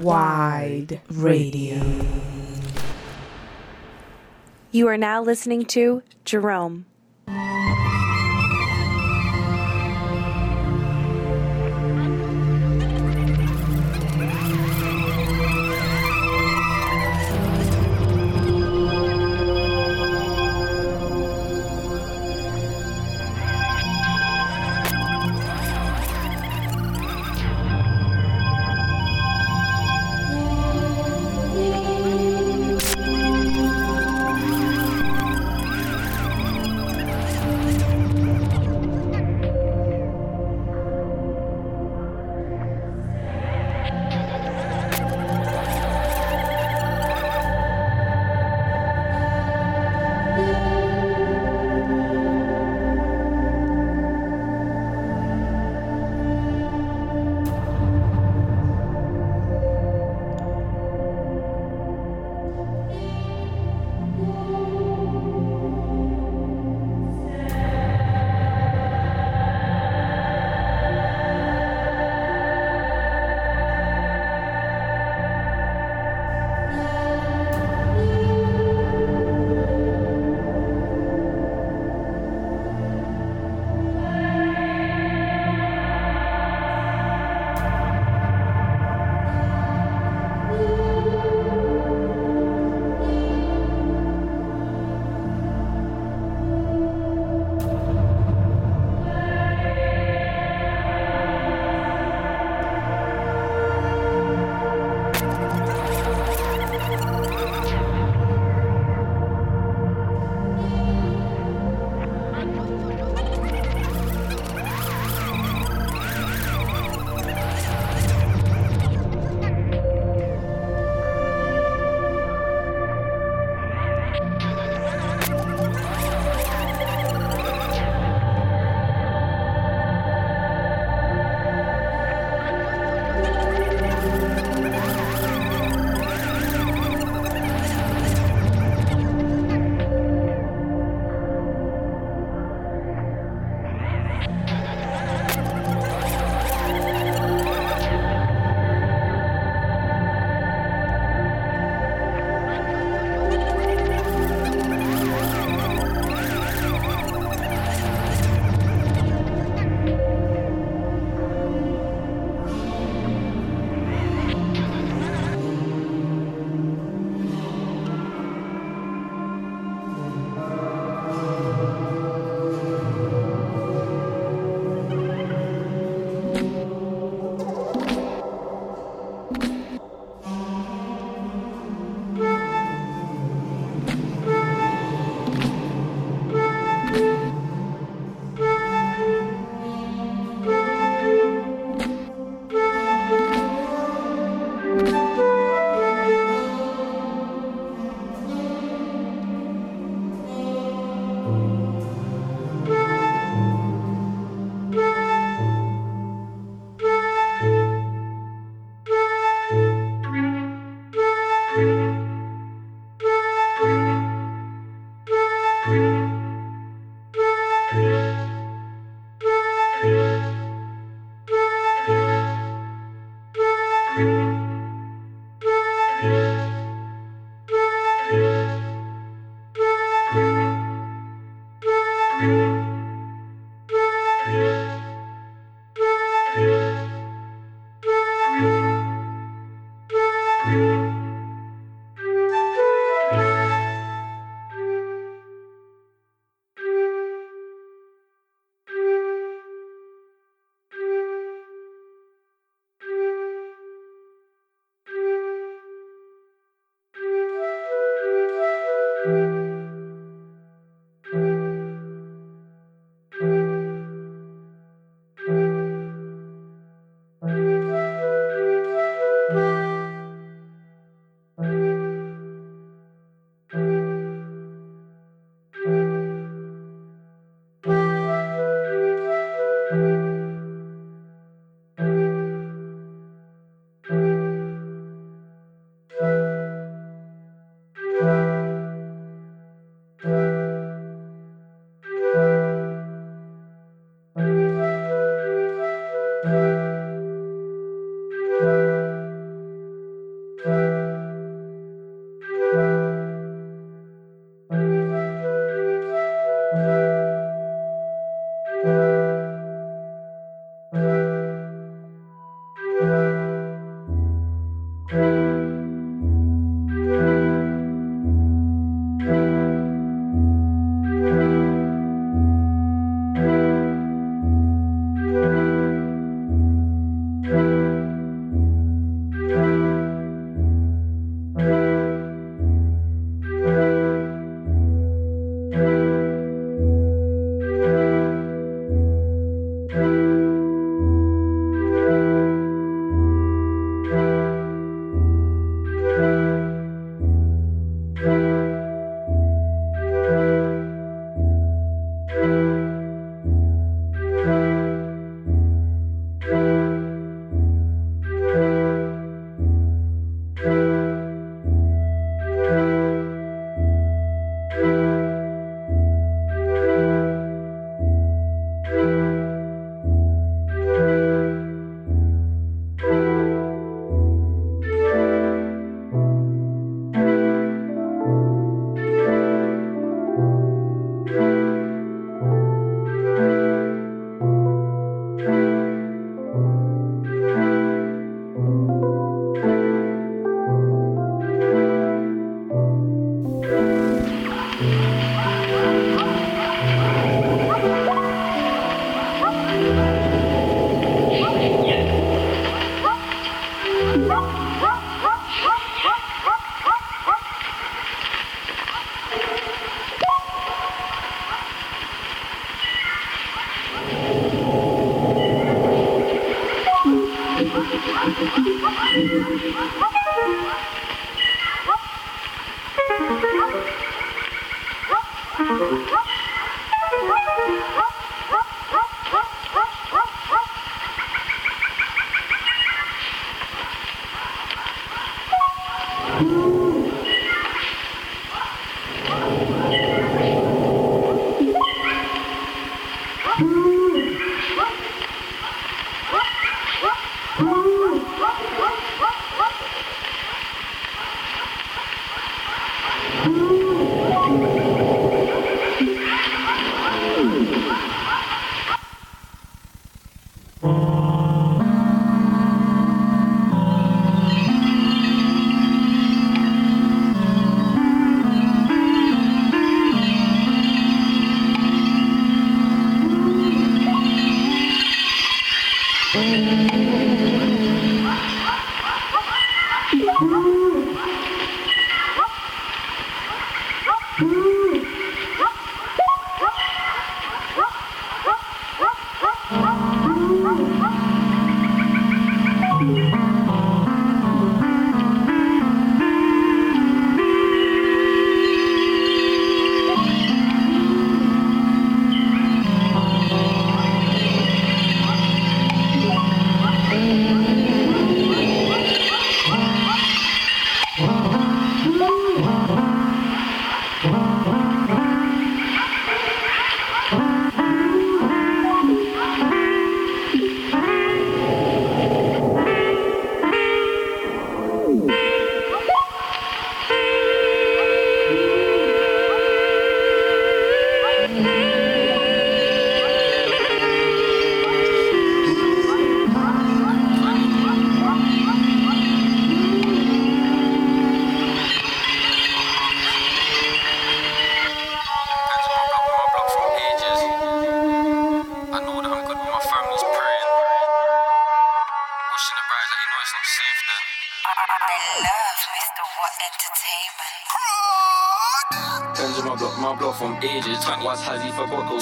Wide Radio. You are now listening to Jerome.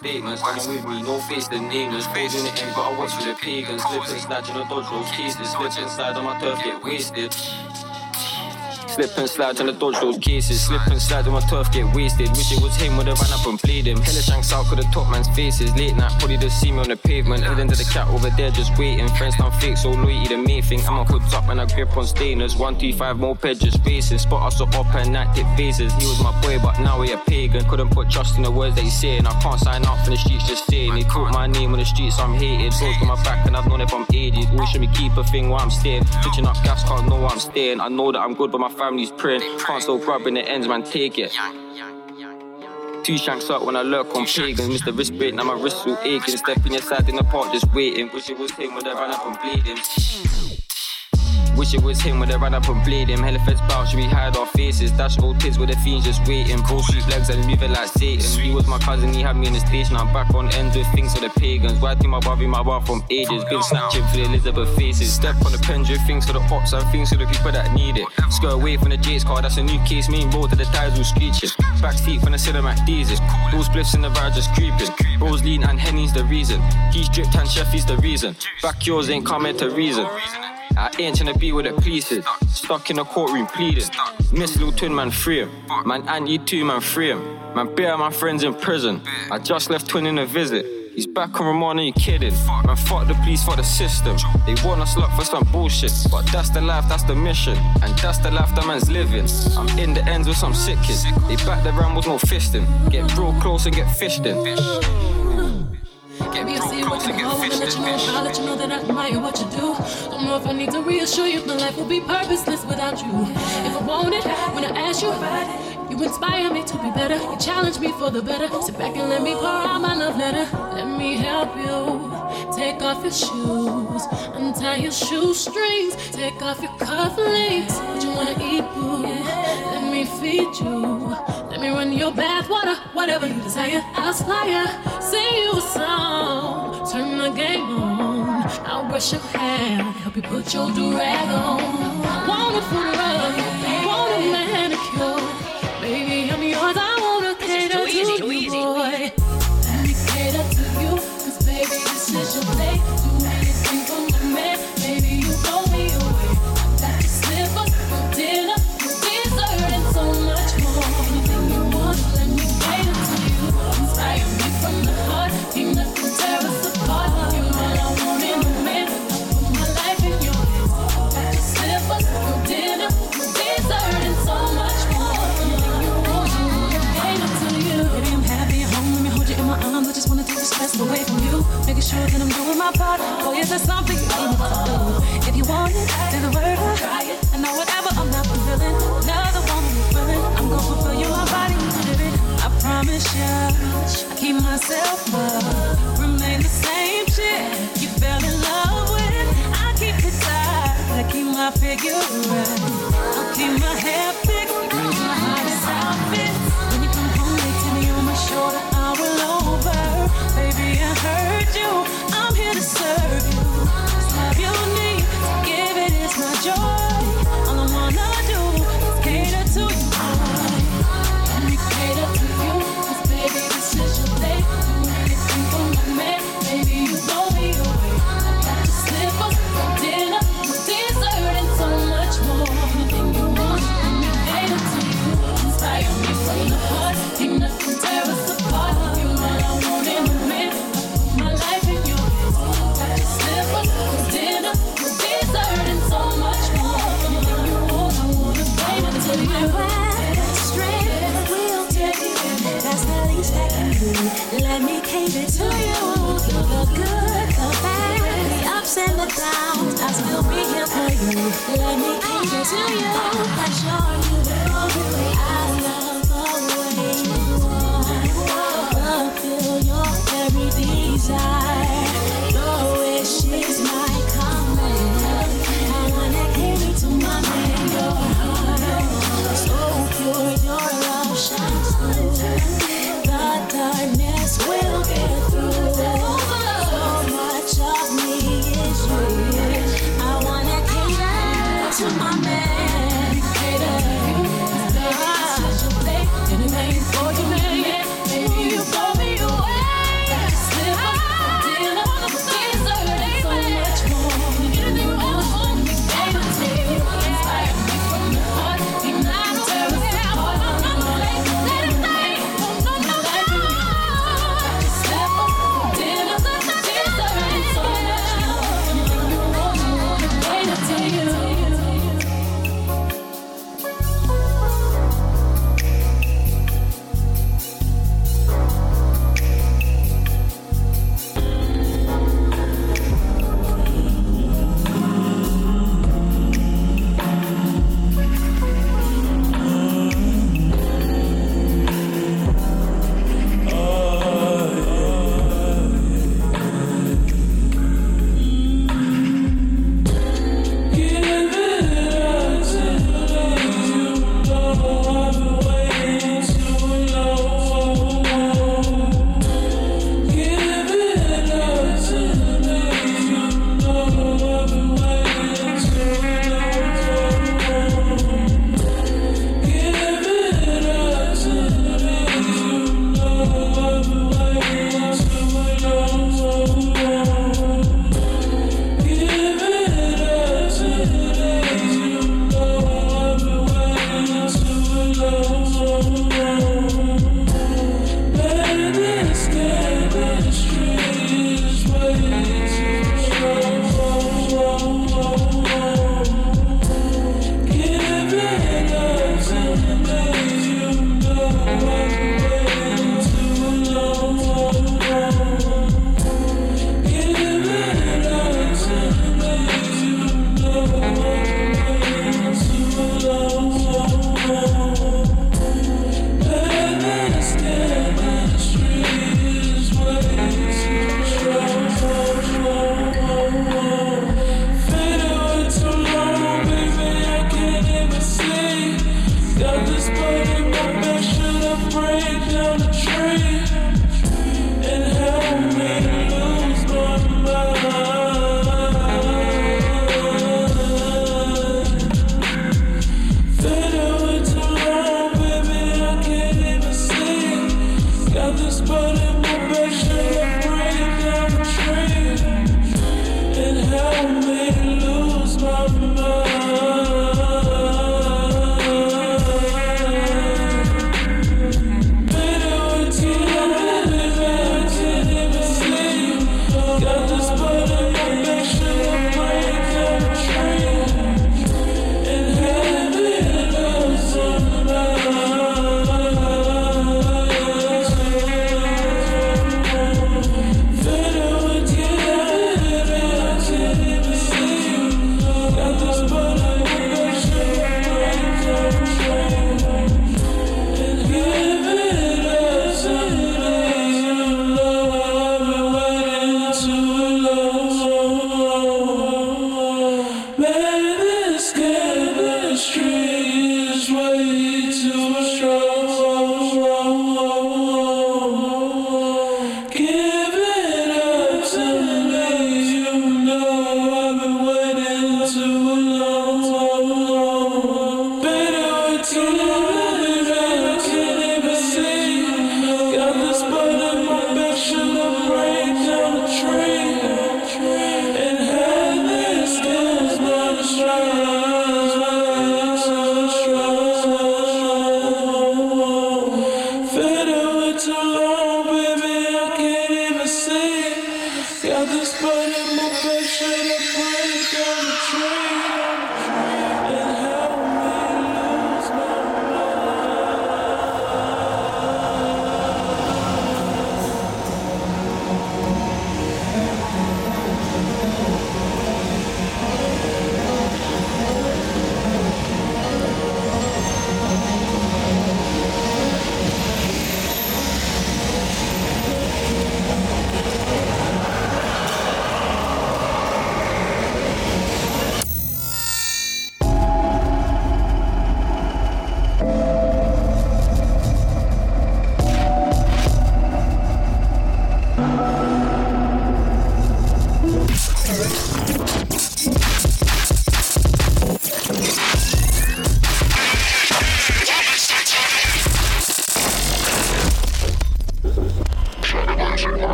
Statements. Coming with me, no face, the nameless. In the end, but I watch for the pagans. Slipping, snatching, a dodge those cases. Slip inside on my turf, get wasted. Slip and slide trying to dodge those cases. Slip and slide when my turf get wasted. Wish it was him, would've ran up and played him. Hella shanks out, could've top man's faces. Late night, probably just see me on the pavement. Heading to the cat over there, just waiting. Friends done fake, so loyalty the main thing. I'm a hooked up and I grip on stainers. One, two, five more just faces. Spot us up up and night tip faces. He was my boy, but now he a pagan. Couldn't put trust in the words that he's saying. I can't sign up for the streets just saying. He caught my name on the streets, I'm hated. Goes on my back and I've known it from ages. Always should me keep a thing where I'm staying. Pitching up gas, can't know where I'm staying. I know that I'm good, but my family's praying. Can't grab in the ends, man, take it. Two shanks up when I lurk on pagans. Mr. Wrist break, now my wrist all aching. Stepping inside in the park, just waiting. Wish it was him when I ran up and bleeding. Wish it was him when they ran up and played him. Hella feds bout, should we hide our faces? Dash old kids with the fiends just waiting. Bro, shoot legs and moving like Satan. He was my cousin, he had me in the station. I'm back on ends with things for the pagans. Why think my brother, my bar from ages? Been snatching for the Elizabeth faces. Step on the pen, do things for the ops and things for the people that need it. Skirt away from the Jake's car, that's a new case. Mean road to the tires all screeching. Back seat from the cinematic diesel. Those spliffs in the ride just creeping. Rose lean and Henny's the reason. He's dripped and Sheffy's the reason. Back yours ain't coming to reason. I ain't trying to be with the police. Stuck in the courtroom pleading. Miss little twin man free him. Man you two man free him. Man bear my friends in prison. I just left twin in a visit. He's back on remand, are you kidding? Man, fuck the police, fuck the system. They want us locked for some bullshit. But that's the life, that's the mission. And that's the life that man's living. I'm in the ends with some sick kids. They back the rambles, no fisting. Get real close and get fished in. Get real close and get fished in, bitch. I'll let you know that I admire what you do. Don't know if I need to reassure you, my life will be purposeless without you. If I want it, when I ask you, you inspire me to be better. You challenge me for the better. Sit back and let me pour out my love letter. Let me help you. Take off your shoes, untie your shoestrings, take off your cufflinks. What you wanna eat, boo? Let me feed you. Let me run your bath water, whatever you desire. I'll aspire, sing you a song, turn the game on. I'll brush your hair, help you put your durag on. Want a foot rub, this Making sure that I'm doing my part. Oh, yes, there's something you need to do. If you want it, say the word. I know whatever I'm not fulfilling. Another woman is willing. I'm gonna fulfill you, my body needs living. I promise you, I keep myself up. Remain the same chick you fell in love with. I keep it tight. I keep my figure right. Me cater to you. The good, the bad, the ups and the downs. I'll still be here for you. Let me cater to you. Assure you that I love